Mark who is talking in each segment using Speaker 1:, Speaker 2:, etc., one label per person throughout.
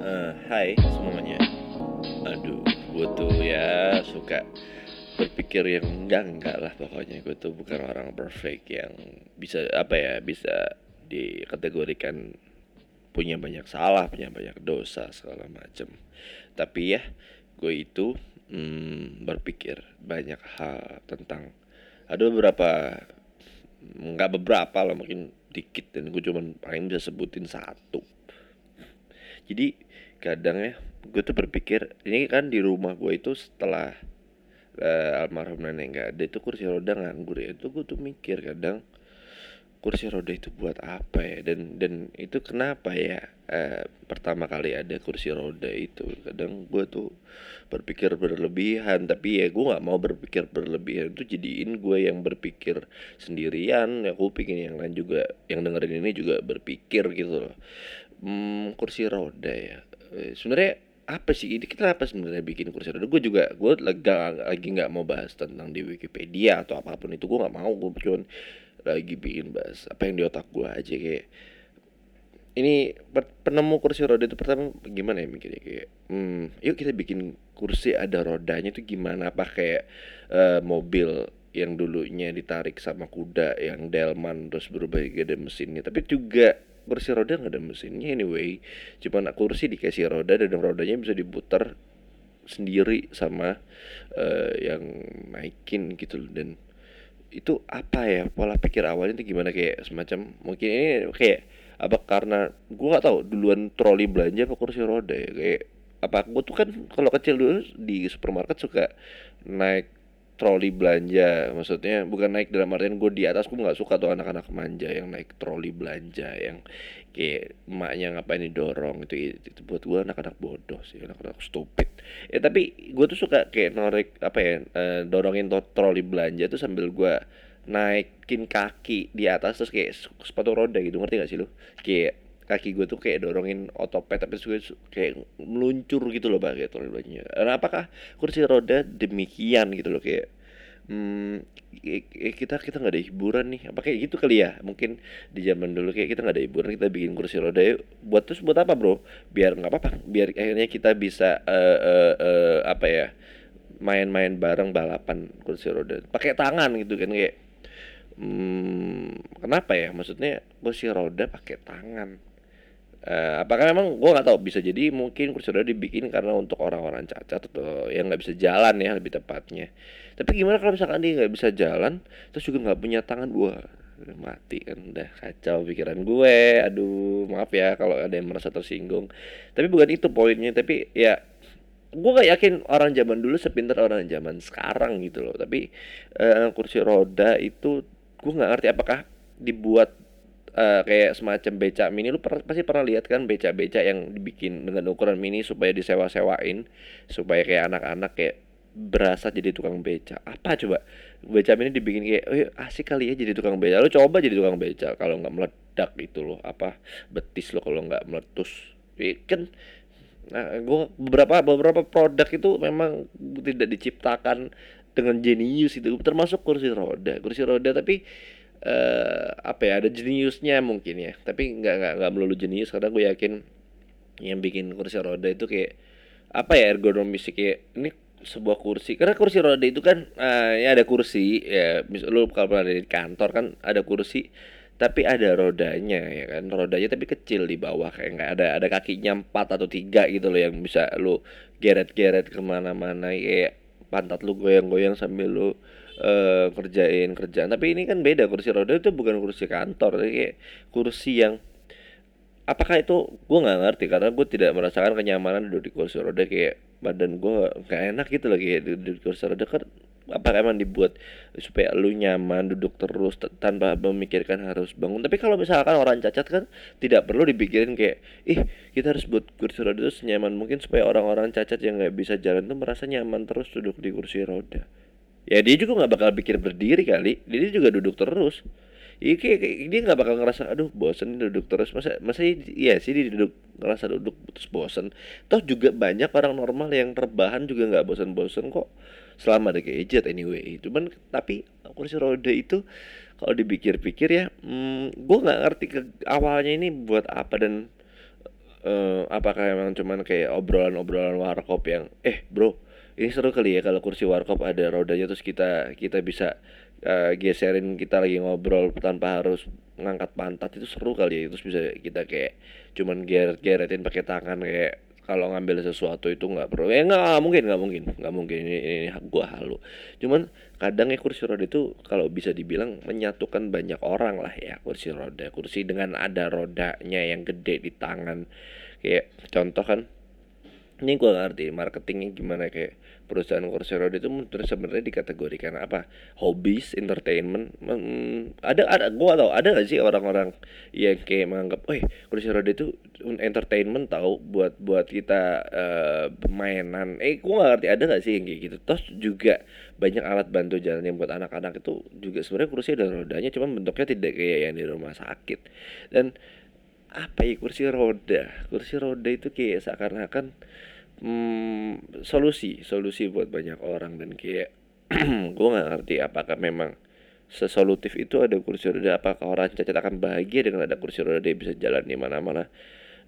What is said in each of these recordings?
Speaker 1: Eh, hai semuanya. Aduh, gue tuh ya suka berpikir yang enggak enggak lah pokoknya gue tuh bukan orang perfect yang bisa apa ya bisa dikategorikan punya banyak salah, punya banyak dosa segala macem. Tapi ya gue itu mm, berpikir banyak hal tentang ada beberapa nggak beberapa lah mungkin dikit dan gue cuman paling bisa sebutin satu jadi kadang ya gue tuh berpikir ini kan di rumah gue itu setelah uh, almarhum nenek nggak ada itu kursi roda nganggur ya. Itu gue tuh mikir kadang kursi roda itu buat apa ya? Dan dan itu kenapa ya uh, pertama kali ada kursi roda itu? Kadang gue tuh berpikir berlebihan tapi ya gue nggak mau berpikir berlebihan. Itu jadiin gue yang berpikir sendirian. Ya gue pingin yang lain juga yang dengerin ini juga berpikir gitu loh. Hmm, kursi roda ya sebenarnya apa sih? Ini kita apa sebenarnya bikin kursi roda? Gue juga gue lega lagi nggak mau bahas tentang di Wikipedia atau apa pun itu. Gue nggak mau gue cuma lagi bikin bahas apa yang di otak gue aja kayak ini penemu kursi roda itu pertama gimana ya mikirnya? Kayak hmm, yuk kita bikin kursi ada rodanya itu gimana? Apa kayak uh, mobil yang dulunya ditarik sama kuda yang delman terus berubah jadi mesinnya. Tapi juga kursi roda nggak ada mesinnya anyway. Cuman kursi dikasih roda dan rodanya bisa diputar sendiri sama uh, yang naikin gitu dan itu apa ya pola pikir awalnya itu gimana? Kayak semacam mungkin ini kayak apa karena gua nggak tahu duluan troli belanja apa kursi roda ya? Kayak apa gua tuh kan kalau kecil dulu di supermarket suka naik troli belanja. Maksudnya bukan naik dalam artian gue di atas gue nggak suka tuh anak-anak manja yang naik troli belanja yang kayak emaknya ngapain didorong itu, itu, itu buat gue anak-anak bodoh sih anak-anak stupid. Ya tapi gue tuh suka kayak norek apa ya uh, dorongin troli belanja tuh sambil gue naikin kaki di atas terus kayak sepatu roda gitu. Ngerti gak sih lo kayak kaki gue tuh kayak dorongin otopet tapi gue kayak meluncur gitu loh pakai troli belanja nah, apakah kursi roda demikian gitu loh kayak hmm, kita kita nggak ada hiburan nih. Apa kayak gitu kali ya? Mungkin di zaman dulu kayak kita nggak ada hiburan kita bikin kursi roda yuk. Buat terus buat apa bro? Biar nggak apa-apa. Biar akhirnya kita bisa uh, uh, uh, apa ya main-main bareng balapan kursi roda. Pakai tangan gitu kan kayak hmm, kenapa ya? Maksudnya kursi roda pakai tangan Uh, apakah memang gue nggak tahu bisa jadi mungkin kursi roda dibikin karena untuk orang-orang cacat atau yang nggak bisa jalan ya lebih tepatnya. Tapi gimana kalau misalkan dia nggak bisa jalan terus juga nggak punya tangan gue mati kan udah kacau pikiran gue. Aduh maaf ya kalau ada yang merasa tersinggung. Tapi bukan itu poinnya. Tapi ya gue gak yakin orang zaman dulu sepintar orang zaman sekarang gitu loh. Tapi uh, kursi roda itu gue nggak ngerti apakah dibuat uh, kayak semacam becak mini. Lu per, pasti pernah lihat kan becak-becak yang dibikin dengan ukuran mini supaya disewa-sewain supaya kayak anak-anak kayak berasa jadi tukang beca apa coba? Beca mini dibikin kayak oh, asik kali ya jadi tukang beca lu coba jadi tukang beca kalau nggak meledak itu loh apa betis lo kalau nggak meletus. Kan? Nah gue beberapa beberapa produk itu memang tidak diciptakan dengan jenius itu. Termasuk kursi roda. Kursi roda tapi uh, apa ya ada jeniusnya mungkin ya. Tapi nggak nggak nggak melulu jenius. Karena gue yakin yang bikin kursi roda itu kayak apa ya ergonomis kayak ini sebuah kursi. Karena kursi roda itu kan uh, ya ada kursi ya lu kalau pernah di kantor kan ada kursi tapi ada rodanya ya kan. Rodanya tapi kecil di bawah kayak nggak ada ada kakinya empat atau tiga gitu loh yang bisa lu geret-geret ke mana-mana. Kayak pantat lu goyang-goyang sambil lu uh, kerjain kerjaan. Tapi ini kan beda kursi roda itu bukan kursi kantor. Kayak kursi yang apakah itu gue nggak ngerti. Karena gue tidak merasakan kenyamanan duduk di kursi roda. Kayak badan gue nggak enak gitu lagi kayak duduk di kursi roda. Kan apa emang dibuat supaya lu nyaman duduk terus tanpa memikirkan harus bangun? Tapi kalau misalkan orang cacat kan tidak perlu dipikirin kayak ih kita harus buat kursi roda itu senyaman mungkin supaya orang-orang cacat yang nggak bisa jalan tuh merasa nyaman terus duduk di kursi roda ya dia juga nggak bakal pikir berdiri kali. Dia juga duduk terus. Iya kayak, dia nggak bakal ngerasa aduh bosen duduk terus. Masa masa iya sih dia duduk ngerasa duduk terus bosen. Toh juga banyak orang normal yang terbahan juga nggak bosen-bosen kok. Selama ada gadget anyway. Cuman tapi kursi roda itu kalau dipikir-pikir ya hmm, gue nggak ngerti ke awalnya ini buat apa dan uh, apakah emang cuman kayak obrolan-obrolan warkop yang eh bro ini seru kali ya kalau kursi warkop ada rodanya terus kita kita bisa uh, geserin kita lagi ngobrol tanpa harus ngangkat pantat. Itu seru kali ya terus bisa kita kayak cuman geret-geretin pakai tangan kayak kalau ngambil sesuatu itu nggak perlu. Ya nggak mungkin nggak mungkin nggak mungkin. Ini, ini gua halu cuman kadang ya kursi roda itu kalau bisa dibilang menyatukan banyak orang lah ya kursi roda. Kursi dengan ada rodanya yang gede di tangan. Kayak contoh kan ini gue ngerti marketingnya gimana kayak perusahaan kursi roda itu sebenarnya dikategorikan apa? Hobbies entertainment. Hmm, ada ada gue tau ada gak sih orang-orang yang kayak menganggap oh kursi roda itu entertainment tahu buat buat kita uh, mainan eh gue gak ngerti ada gak sih yang kayak gitu? Terus juga banyak alat bantu jalan yang buat anak-anak itu juga sebenarnya kursi ada rodanya cuma bentuknya tidak kayak yang di rumah sakit. Dan apa ya kursi roda? Kursi roda itu kayak seakan-akan hmm, solusi solusi buat banyak orang. Dan kayak gue nggak ngerti apakah memang sesolutif itu ada kursi roda apakah orang cacat akan bahagia dengan ada kursi roda dia bisa jalan di mana-mana.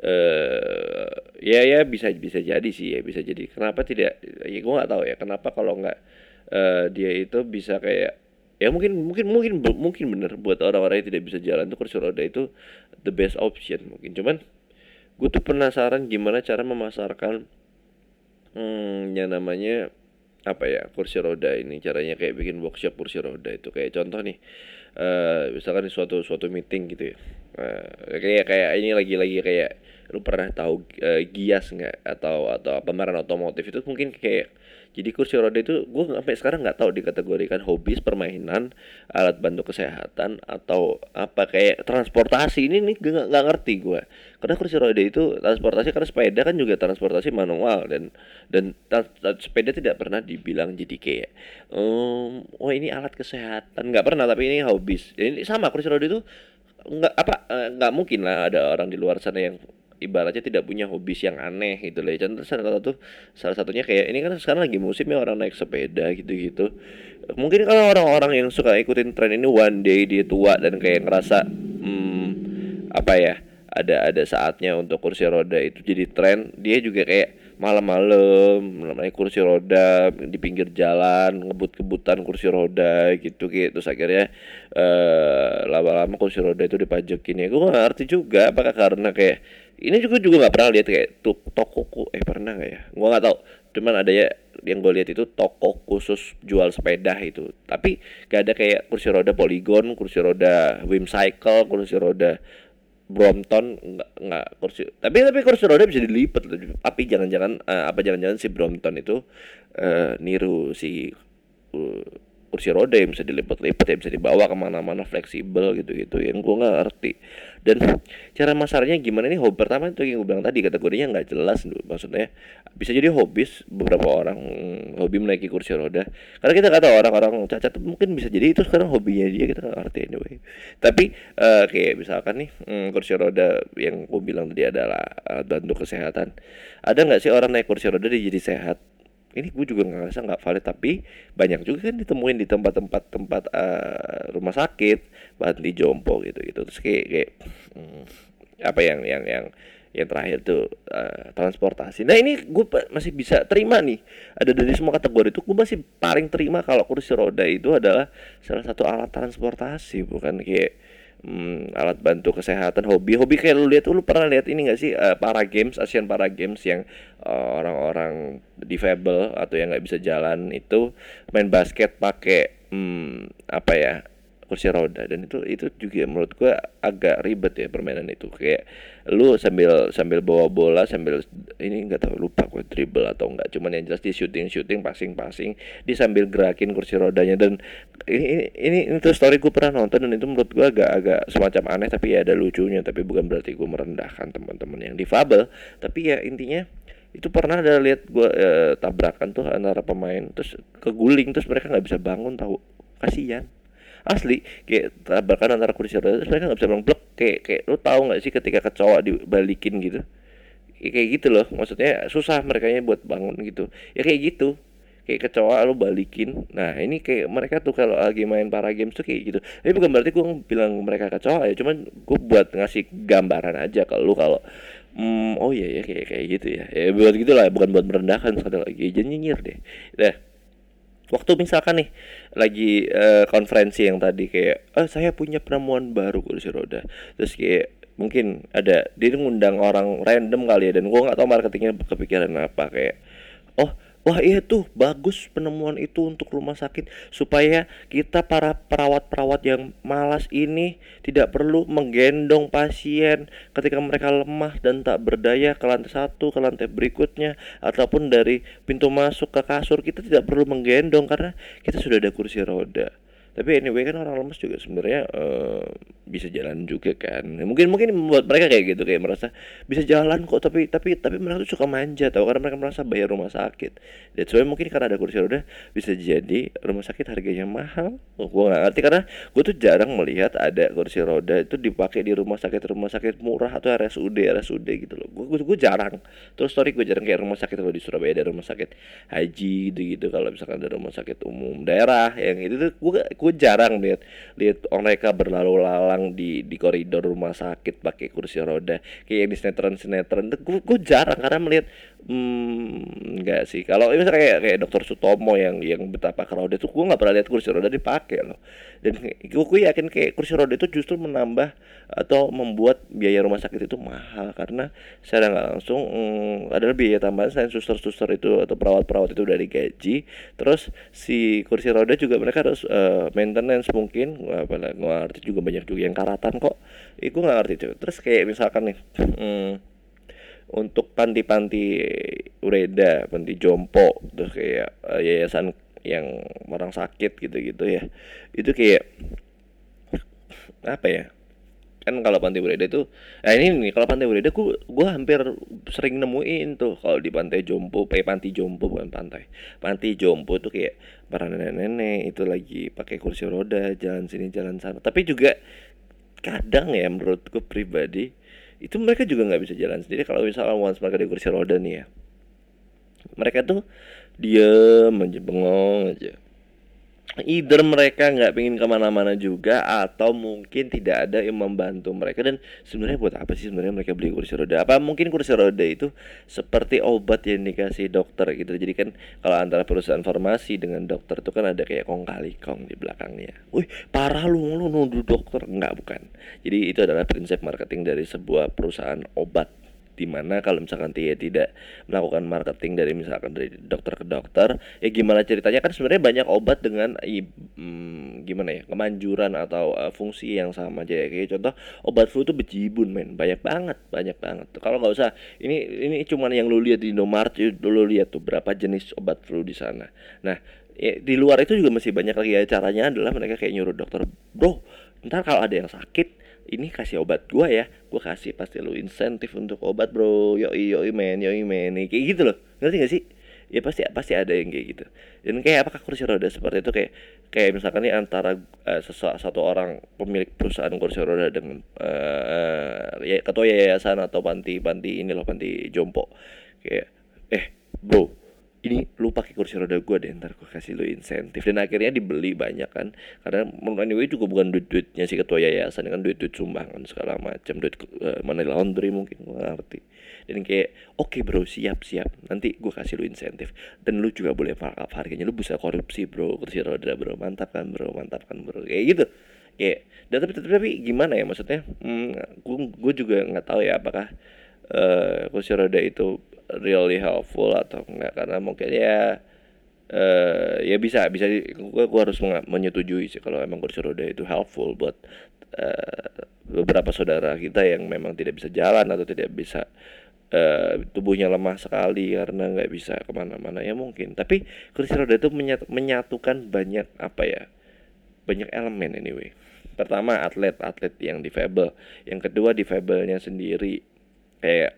Speaker 1: Eh ya ya bisa bisa jadi sih ya bisa jadi. Kenapa tidak ya gue nggak tahu ya kenapa kalau nggak uh, dia itu bisa kayak ya mungkin mungkin mungkin mungkin bener buat orang-orang yang tidak bisa jalan tuh kursi roda itu the best option mungkin. Cuman gue tuh penasaran gimana cara memasarkan hmm, yang namanya apa ya kursi roda ini caranya kayak bikin workshop kursi roda itu. Kayak contoh nih uh, misalkan di suatu suatu meeting gitu ya uh, kayak kayak ini lagi-lagi kayak lu pernah tahu uh, Gias nggak? Atau atau pameran otomotif itu mungkin kayak jadi kursi roda itu gue sampai sekarang nggak tahu dikategorikan hobi permainan alat bantu kesehatan atau apa kayak transportasi. Ini nih gue nggak ngerti gue karena kursi roda itu transportasi karena sepeda kan juga transportasi manual dan dan sepeda tidak pernah dibilang jadi kayak um, oh ini alat kesehatan. Nggak pernah tapi ini hobi jadi sama kursi roda itu nggak apa eh, nggak mungkin lah ada orang di luar sana yang ibaratnya tidak punya hobi yang aneh gitu loh. Contoh salah satu salah satunya kayak ini kan sekarang lagi musimnya orang naik sepeda gitu-gitu. Mungkin kalau orang-orang yang suka ikutin tren ini one day dia tua dan kayak ngerasa hmm, apa ya? ada ada saatnya untuk kursi roda itu jadi tren dia juga kayak malam-malam naik kursi roda di pinggir jalan ngebut-kebutan kursi roda gitu gitu. Terus akhirnya uh, lama-lama kursi roda itu dipajekin. Ya gue gak ngerti juga apakah karena kayak ini juga juga nggak pernah lihat kayak tuh tokoku. Eh pernah nggak ya? Gue nggak tahu. Cuman ada ya yang gue lihat itu toko khusus jual sepeda itu. Tapi gak ada kayak kursi roda Polygon kursi roda Wimcycle kursi roda Brompton nggak nggak kursi. Tapi tapi kursi roda bisa dilipat tapi jangan-jangan uh, apa jangan-jangan si Brompton itu uh, niru si uh, kursi roda yang bisa dilipat-lipat ya bisa dibawa ke mana-mana fleksibel gitu-gitu yang gue nggak ngerti. Dan cara masarnya gimana nih? Hobi pertama itu yang gue bilang tadi kategorinya nggak jelas maksudnya bisa jadi hobis beberapa orang hobi menaiki kursi roda. Karena kita kata orang-orang cacat mungkin bisa jadi itu sekarang hobinya dia kita nggak ngerti anyway. Tapi uh, kayak misalkan nih hmm, kursi roda yang gue bilang tadi adalah alat bantu kesehatan. Ada nggak sih orang naik kursi roda dia jadi sehat ini gue juga ngerasa nggak valid tapi banyak juga kan ditemuin di tempat-tempat tempat uh, rumah sakit di jompo gitu gitu terus kayak kayak hmm, apa yang yang yang yang terakhir tuh uh, transportasi. Nah ini gue masih bisa terima nih. Ada dari semua kategori itu gue masih paling terima kalau kursi roda itu adalah salah satu alat transportasi bukan kayak hmm, alat bantu kesehatan hobi. Hobi kayak lu lihat lu pernah lihat ini gak sih uh, para games Asian para games yang eh, orang-orang difabel atau yang nggak bisa jalan itu main basket pakai hmm, apa ya kursi roda. Dan itu itu juga menurut gua agak ribet ya permainan itu. Kayak lu sambil sambil bawa bola sambil ini nggak tahu lupa gue dribble atau enggak cuman yang jelas di shooting shooting passing passing di sambil gerakin kursi rodanya. Dan ini ini, ini itu story gue pernah nonton dan itu menurut gua agak agak semacam aneh tapi ya ada lucunya. Tapi bukan berarti gue merendahkan teman-teman yang difabel. Tapi ya intinya itu pernah ada lihat gue eh, tabrakan tuh antara pemain terus keguling terus mereka nggak bisa bangun tahu. Kasihan asli kayak tabrakan antara kursi roda terus mereka nggak bisa bilang blok kayak kayak lu tahu nggak sih ketika kecoa dibalikin gitu? Ya, kayak gitu loh. Maksudnya susah mereka buat bangun gitu. Ya kayak gitu. Kayak kecoa lu balikin. Nah ini kayak mereka tuh kalau lagi main para games tuh kayak gitu. Ini bukan berarti gue bilang mereka kecoa ya. Cuman gue buat ngasih gambaran aja kalau lu kalau Hmm, oh iya ya kayak kayak gitu ya. Ya buat gitulah, bukan buat merendahkan sekali lagi. Jangan nyinyir deh. Nah, waktu misalkan nih lagi uh, konferensi yang tadi kayak, oh saya punya penemuan baru kursi roda. Terus kayak mungkin ada dia ngundang orang random kali ya dan gua nggak tahu marketingnya kepikiran apa kayak, oh Wah iya tuh bagus penemuan itu untuk rumah sakit. Supaya kita para perawat-perawat yang malas ini tidak perlu menggendong pasien ketika mereka lemah dan tak berdaya ke lantai satu ke lantai berikutnya ataupun dari pintu masuk ke kasur. Kita tidak perlu menggendong karena kita sudah ada kursi roda. Tapi anyway kan orang lemes juga sebenarnya uh, bisa jalan juga kan. Mungkin mungkin membuat mereka kayak gitu kayak merasa bisa jalan kok tapi tapi tapi mereka tuh suka manja tau karena mereka merasa bayar rumah sakit. Dan why mungkin karena ada kursi roda bisa jadi rumah sakit harganya mahal. Oh, gue gak ngerti karena gue tuh jarang melihat ada kursi roda itu dipakai di rumah sakit rumah sakit murah atau RSUD RSUD gitu loh. Gue gue jarang. Terus story gue jarang kayak rumah sakit kalau di Surabaya ada rumah sakit haji gitu gitu kalau misalkan ada rumah sakit umum daerah yang itu tuh gue gue jarang lihat lihat mereka berlalu lalang di di koridor rumah sakit pakai kursi roda. Kayak di sinetron sinetron gue gue jarang karena melihat hmm, enggak sih. Kalau misalnya kayak kayak dokter Sutomo yang yang betapa crowded itu gue nggak pernah lihat kursi roda dipakai loh. Dan gue, gue yakin kayak kursi roda itu justru menambah atau membuat biaya rumah sakit itu mahal. Karena secara nggak langsung hmm, adalah biaya tambahan selain suster-suster itu atau perawat-perawat itu dari gaji terus si kursi roda juga mereka harus uh, maintenance mungkin. Apa lah ngerti juga banyak juga yang karatan kok. Itu nggak ngerti tuh terus kayak misalkan nih hmm, untuk panti-panti ureda panti jompo terus kayak uh, yayasan yang orang sakit gitu-gitu ya. Itu kayak apa ya kan kalau pantai Bureda itu nah ini nih kalau pantai Bureda gua gua hampir sering nemuin tuh kalau di pantai Jompo eh panti Jompo bukan pantai panti Jompo tuh kayak para nenek-nenek itu lagi pakai kursi roda jalan sini jalan sana. Tapi juga kadang ya menurutku pribadi itu mereka juga nggak bisa jalan sendiri. Kalau misalnya once mereka di kursi roda nih ya mereka tuh dia aja bengong aja either mereka nggak pengen ke mana-mana juga atau mungkin tidak ada yang membantu mereka. Dan sebenarnya buat apa sih sebenarnya mereka beli kursi roda? Apa mungkin kursi roda itu seperti obat yang dikasih dokter gitu? Jadi kan kalau antara perusahaan farmasi dengan dokter itu kan ada kayak kong kali kong di belakangnya. Wih parah lu lu nuduh dokter. Nggak bukan. Jadi itu adalah prinsip marketing dari sebuah perusahaan obat di mana kalau misalkan dia tidak melakukan marketing dari misalkan dari dokter ke dokter ya gimana ceritanya? Kan sebenarnya banyak obat dengan hmm, gimana ya kemanjuran atau uh, fungsi yang sama aja ya. Kayak contoh obat flu itu bejibun men. Banyak banget banyak banget. Kalau nggak usah ini ini cuma yang lu lihat di Indomaret lu lihat tuh berapa jenis obat flu di sana. Nah ya, di luar itu juga masih banyak lagi. Ya caranya adalah mereka kayak nyuruh dokter bro ntar kalau ada yang sakit ini kasih obat gua ya. Gua kasih pasti lu insentif untuk obat bro. Yoi yoi men yoi men. Kayak gitu loh. Ngerti gak sih? Ya pasti pasti ada yang kayak gitu. Dan kayak apakah kursi roda seperti itu kayak kayak misalkan nih antara uh, satu orang pemilik perusahaan kursi roda dengan uh, ya ketua yayasan atau panti panti ini loh panti jompo. Kayak eh bro ini lu pakai kursi roda gue deh ntar gue kasih lu insentif. Dan akhirnya dibeli banyak kan. Karena menurut anyway juga bukan duit duitnya si ketua yayasan kan duit duit sumbangan segala macam duit uh, money laundry mungkin gue ngerti. Dan kayak oke okay bro siap siap nanti gue kasih lu insentif. Dan lu juga boleh markup harganya lu bisa korupsi bro. Kursi roda bro mantap kan bro mantap kan bro. Kayak gitu. Kayak dan tapi tapi, tapi gimana ya maksudnya? Hmm, gue juga nggak tahu ya apakah uh, kursi roda itu really helpful atau enggak. Karena mungkin ya uh, ya bisa bisa gue, gue harus menyetujui sih kalau emang kursi roda itu helpful buat uh, beberapa saudara kita yang memang tidak bisa jalan atau tidak bisa uh, tubuhnya lemah sekali karena nggak bisa ke mana-mana. Ya mungkin. Tapi kursi roda itu menyat, menyatukan banyak apa ya banyak elemen anyway. Pertama atlet atlet yang difabel. Yang kedua difabelnya sendiri. Kayak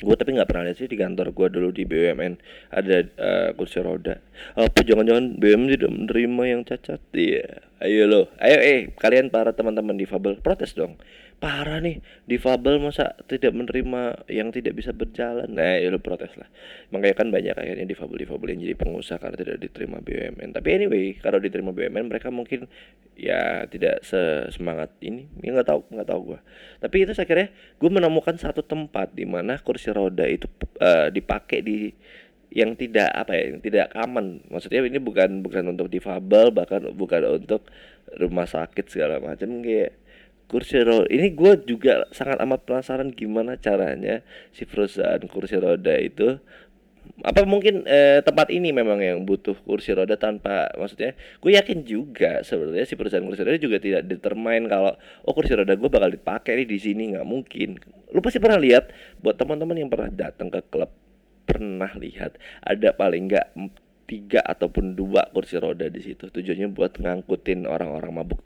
Speaker 1: gue tapi nggak pernah lihat sih di kantor gue dulu di BUMN ada uh, kursi roda. Apa jangan-jangan BUMN tidak menerima yang cacat? Iya ayo lo. Ayo eh kalian para teman-teman difabel protes dong. Parah nih difabel masa tidak menerima yang tidak bisa berjalan. Nah ya lo protes lah. Makanya kan banyak akhirnya difabel difabel yang jadi pengusaha karena tidak diterima BUMN tapi anyway kalau diterima BUMN mereka mungkin ya tidak semangat ini. Ya nggak tahu nggak tahu gue tapi itu akhirnya gue menemukan satu tempat di mana kursi roda itu uh, dipakai di yang tidak apa ya yang tidak aman maksudnya ini bukan bukan untuk difabel bahkan bukan untuk rumah sakit segala macam kayak kursi roda ini gue juga sangat amat penasaran gimana caranya si perusahaan kursi roda itu apa mungkin eh, tempat ini memang yang butuh kursi roda tanpa maksudnya gue yakin juga sebenarnya si perusahaan kursi roda juga tidak determine kalau oh kursi roda gue bakal dipakai di sini nggak mungkin. Lu pasti pernah lihat buat teman-teman yang pernah datang ke klub pernah lihat ada paling nggak tiga ataupun dua kursi roda di situ. Tujuannya buat ngangkutin orang-orang mabuk.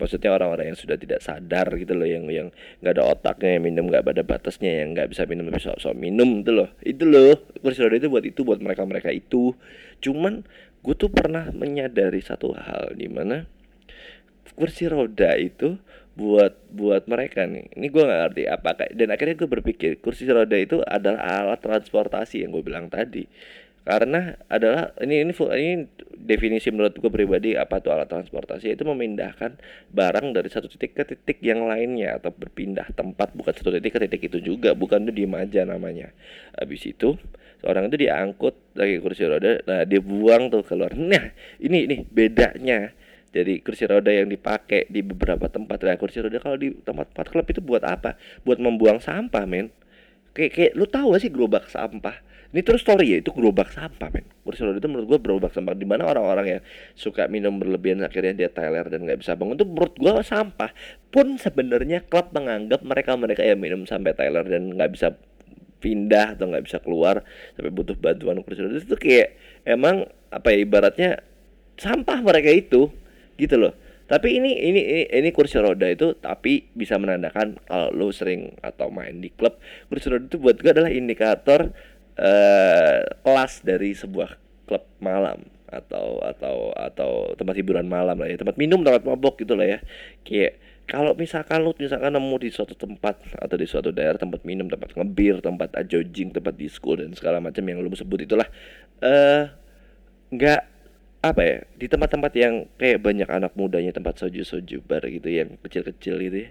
Speaker 1: Maksudnya orang-orang yang sudah tidak sadar gitu loh yang yang nggak ada otaknya yang minum nggak ada batasnya yang nggak bisa minum tapi sok-sok minum itu loh. Itu loh kursi roda itu buat itu buat mereka mereka itu. Cuman gue tuh pernah menyadari satu hal di mana kursi roda itu buat buat mereka nih. Ini gue nggak ngerti apa dan akhirnya gue berpikir kursi roda itu adalah alat transportasi yang gue bilang tadi. Karena adalah ini ini ini definisi menurut gue pribadi apa tuh alat transportasi itu memindahkan barang dari satu titik ke titik yang lainnya atau berpindah tempat bukan satu titik ke titik itu juga bukan itu diem aja namanya. Habis itu orang itu diangkut lagi kursi roda nah dia buang tuh keluar. Nah ini ini bedanya jadi kursi roda yang dipakai di beberapa tempat. Nah kursi roda kalau di tempat-tempat klub itu buat apa? Buat membuang sampah men. Kayak kayak lu tahu gak sih gerobak sampah? Ini terus story ya itu gerobak sampah men. Kursi roda itu menurut gue gerobak sampah di mana orang-orang yang suka minum berlebihan akhirnya dia teler dan nggak bisa bangun itu menurut gue sampah. Pun sebenarnya klub menganggap mereka mereka yang minum sampai teler dan nggak bisa pindah atau nggak bisa keluar sampai butuh bantuan kursi roda itu kayak emang apa ya ibaratnya sampah mereka itu gitu loh. Tapi ini ini ini, kursi roda itu tapi bisa menandakan kalau lo sering atau main di klub kursi roda itu buat gue adalah indikator uh, kelas dari sebuah klub malam atau atau atau tempat hiburan malam lah ya tempat minum tempat mabok gitu lah ya. Kayak kalau misalkan lu misalkan nemu di suatu tempat atau di suatu daerah tempat minum tempat ngebir tempat ajojing tempat disco dan segala macam yang lu sebut itulah eh uh, nggak apa ya di tempat-tempat yang kayak banyak anak mudanya tempat soju-soju bar gitu yang kecil-kecil gitu ya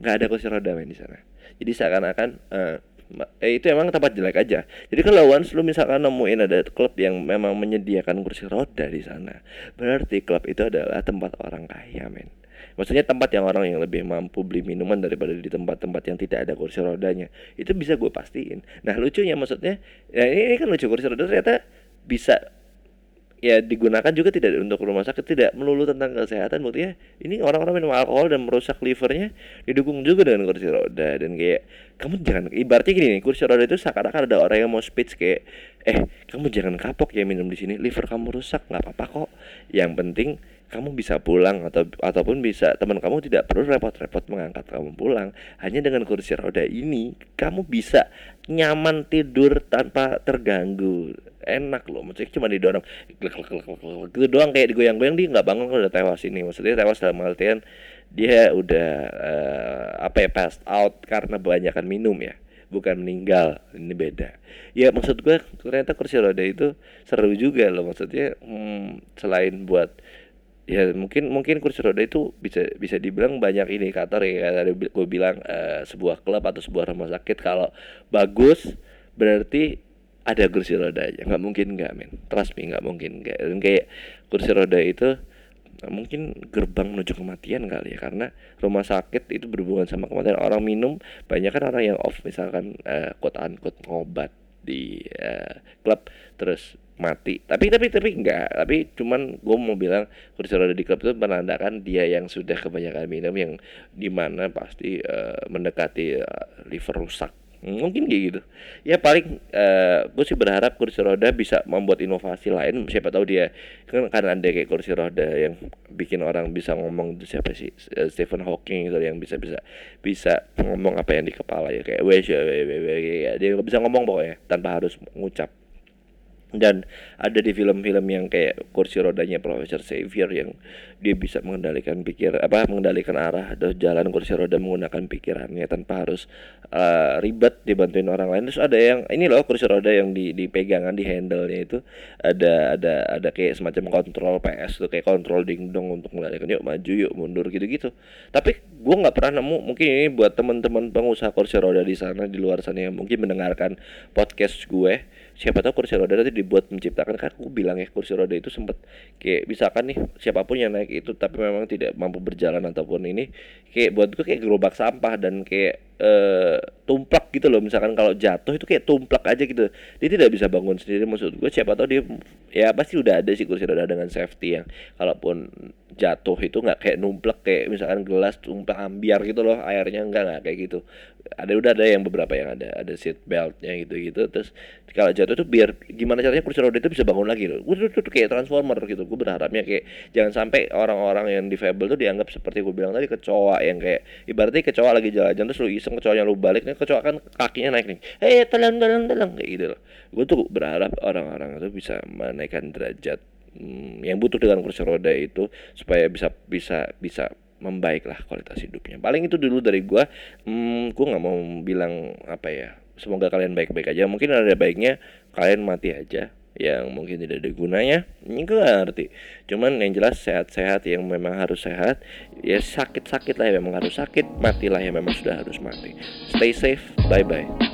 Speaker 1: nggak ada kursi roda main di sana. Jadi seakan-akan uh, eh itu emang tempat jelek aja. Jadi kalau once lu misalkan nemuin ada klub yang memang menyediakan kursi roda di sana berarti klub itu adalah tempat orang kaya men. Maksudnya tempat yang orang yang lebih mampu beli minuman daripada di tempat-tempat yang tidak ada kursi rodanya. Itu bisa gue pastiin. Nah lucunya maksudnya ya ini, ini kan lucu kursi roda ternyata bisa ya digunakan juga tidak untuk rumah sakit tidak melulu tentang kesehatan buktinya ini orang-orang minum alkohol dan merusak livernya didukung juga dengan kursi roda dan kayak kamu jangan ibaratnya gini nih kursi roda itu seakan-akan ada orang yang mau speech kayak eh kamu jangan kapok ya minum di sini liver kamu rusak nggak apa-apa kok. Yang penting kamu bisa pulang atau ataupun bisa teman kamu tidak perlu repot-repot mengangkat kamu pulang. Hanya dengan kursi roda ini kamu bisa nyaman tidur tanpa terganggu enak loh maksudnya cuma didorong gitu doang kayak digoyang-goyang dia nggak bangun kalau udah tewas ini. Maksudnya tewas dalam artian dia udah uh, apa ya passed out karena kebanyakan minum ya bukan meninggal ini beda. Ya maksud gue ternyata kursi roda itu seru juga loh maksudnya hmm, selain buat ya mungkin mungkin kursi roda itu bisa bisa dibilang banyak indikator ya tadi gue bilang uh, sebuah klub atau sebuah rumah sakit. Kalau bagus berarti ada kursi roda aja. Nggak mungkin nggak men. Trust me nggak mungkin nggak. Dan kayak kursi roda itu mungkin gerbang menuju kematian kali ya. Karena rumah sakit itu berhubungan sama kematian. Orang minum banyak kan orang yang off. Misalkan uh, quote unquote ngobat di uh, klub terus mati. Tapi tapi tapi enggak tapi cuman gue mau bilang kursi roda di klub itu menandakan dia yang sudah kebanyakan minum yang di mana pasti uh, mendekati uh, liver rusak mungkin kayak gitu. Ya paling uh, gue sih berharap kursi roda bisa membuat inovasi lain. Siapa tahu dia kan karena ada kayak kursi roda yang bikin orang bisa ngomong itu siapa sih? Uh, Stephen Hawking gitu yang bisa bisa bisa ngomong apa yang di kepala ya. Kayak wes ya dia bisa ngomong pokoknya tanpa harus ngucap dan ada di film-film yang kayak kursi rodanya Profesor Xavier yang dia bisa mengendalikan pikir apa mengendalikan arah atau jalan kursi roda menggunakan pikirannya tanpa harus uh, ribet dibantuin orang lain. Terus ada yang ini loh kursi roda yang di di pegangan di handle-nya itu ada ada ada kayak semacam kontrol PS tuh kayak kontrol dingdong untuk mengendalikan yuk maju yuk mundur gitu-gitu. Tapi gue nggak pernah nemu mungkin ini buat teman-teman pengusaha kursi roda di sana di luar sana yang mungkin mendengarkan podcast gue siapa tahu kursi roda nanti dibuat menciptakan kan aku bilang ya kursi roda itu sempat kayak misalkan nih siapa pun yang naik itu tapi memang tidak mampu berjalan ataupun ini kayak buat gue kayak gerobak sampah dan kayak uh, tumplak gitu loh. Misalkan kalau jatuh itu kayak tumplak aja gitu. Dia tidak bisa bangun sendiri. Maksud gue siapa tahu dia ya pasti udah ada sih kursi roda dengan safety yang kalaupun jatuh itu nggak kayak numplak kayak misalkan gelas tumplak ambiar gitu loh airnya enggak nggak kayak gitu. Ada udah ada yang beberapa yang ada ada seat beltnya gitu gitu terus kalau jatuh itu biar gimana caranya kursi roda itu bisa bangun lagi loh. Gue tuh, tuh kayak transformer gitu. Gue berharapnya kayak jangan sampai orang-orang yang difabel tuh dianggap seperti gue bilang tadi kecoa yang kayak ibaratnya kecoa lagi jalan-jalan terus lu iseng kecoanya lu balik nih kecoa kan kakinya naik nih. Eh telan telan telan kayak gitu. Loh gue tuh berharap orang-orang itu bisa menaikkan derajat hmm, yang butuh dengan kursi roda itu supaya bisa bisa bisa membaiklah kualitas hidupnya. Paling itu dulu dari gue hmm, gue nggak mau bilang apa ya semoga kalian baik-baik aja. Mungkin ada baiknya kalian mati aja yang mungkin tidak ada gunanya ini gue gak ngerti. Cuman yang jelas sehat-sehat yang memang harus sehat ya sakit-sakit lah yang memang harus sakit matilah yang memang sudah harus mati. Stay safe bye bye